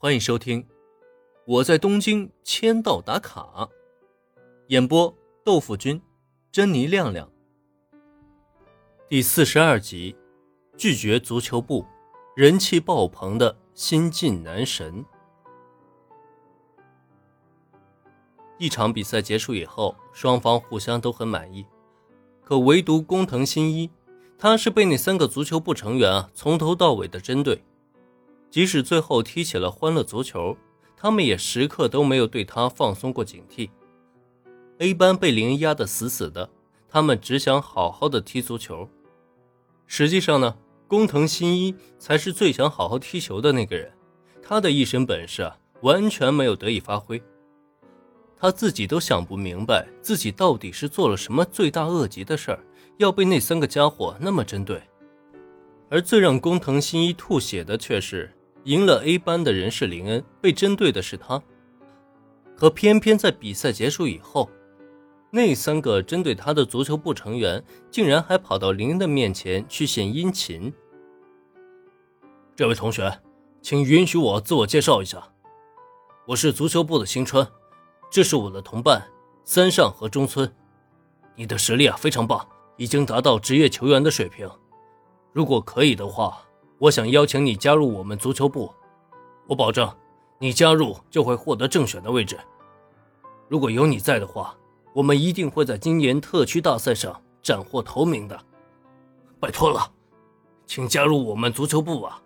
欢迎收听《我在东京签到打卡》，演播豆腐君、珍妮亮亮。第四十二集，拒绝足球部，人气爆棚的新晋男神。一场比赛结束以后，双方互相都很满意，可唯独工藤新一，他是被那三个足球部成员啊从头到尾的针对。即使最后踢起了欢乐足球，他们也时刻都没有对他放松过警惕。A 班被林压得死死的，他们只想好好的踢足球。实际上呢，工藤新一才是最想好好踢球的那个人，他的一身本事啊，完全没有得以发挥。他自己都想不明白，自己到底是做了什么罪大恶极的事儿，要被那三个家伙那么针对。而最让工藤新一吐血的却是。赢了 A 班的人是林恩，被针对的是他。可偏偏在比赛结束以后，那三个针对他的足球部成员竟然还跑到林恩的面前去献殷勤。这位同学，请允许我自我介绍一下，我是足球部的新川，这是我的同伴三上和中村。你的实力啊非常棒，已经达到职业球员的水平。如果可以的话。我想邀请你加入我们足球部，我保证，你加入就会获得正选的位置。如果有你在的话，我们一定会在今年特区大赛上斩获头名的。拜托了，请加入我们足球部吧。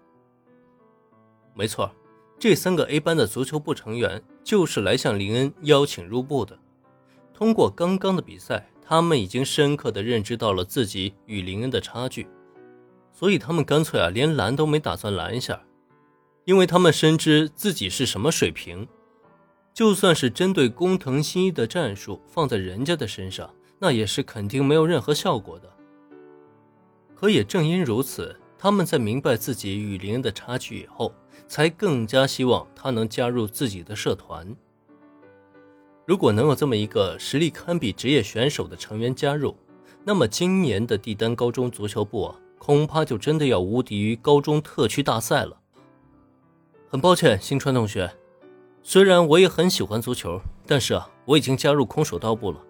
没错，这三个 A 班的足球部成员就是来向林恩邀请入部的。通过刚刚的比赛，他们已经深刻的认知到了自己与林恩的差距。所以他们干脆啊，连拦都没打算拦一下，因为他们深知自己是什么水平，就算是针对工藤新一的战术放在人家的身上，那也是肯定没有任何效果的。可也正因如此，他们在明白自己与林的差距以后，才更加希望他能加入自己的社团。如果能有这么一个实力堪比职业选手的成员加入，那么今年的帝丹高中足球部啊。恐怕就真的要无敌于高中特区大赛了。很抱歉，新川同学，虽然我也很喜欢足球，但是啊，我已经加入空手道部了。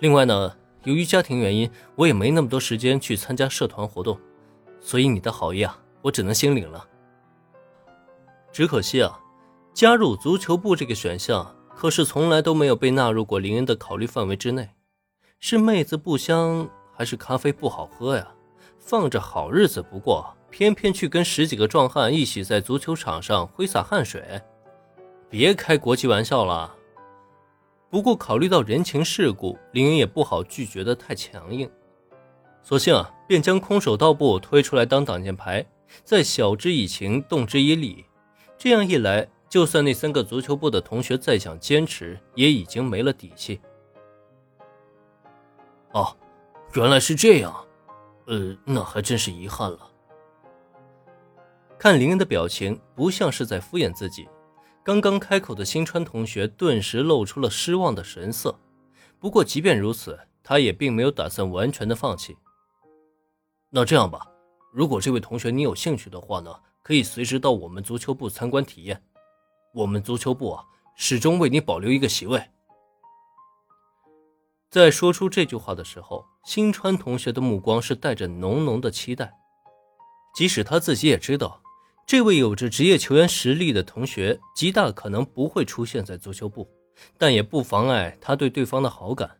另外呢，由于家庭原因，我也没那么多时间去参加社团活动，所以你的好意啊，我只能心领了。只可惜啊，加入足球部这个选项可是从来都没有被纳入过林恩的考虑范围之内。是妹子不香，还是咖啡不好喝呀？放着好日子不过，偏偏去跟十几个壮汉一起在足球场上挥洒汗水，别开国际玩笑了。不过考虑到人情世故，林恩也不好拒绝的太强硬，索性啊，便将空手道部推出来当挡箭牌，再晓之以情，动之以理。这样一来，就算那三个足球部的同学再想坚持，也已经没了底气。哦，原来是这样。呃，那还真是遗憾了。看林恩的表情，不像是在敷衍自己。刚刚开口的新川同学顿时露出了失望的神色。不过，即便如此，他也并没有打算完全的放弃。那这样吧，如果这位同学你有兴趣的话呢，可以随时到我们足球部参观体验。我们足球部啊，始终为你保留一个席位。在说出这句话的时候，新川同学的目光是带着浓浓的期待。即使他自己也知道，这位有着职业球员实力的同学极大可能不会出现在足球部，但也不妨碍他对对方的好感。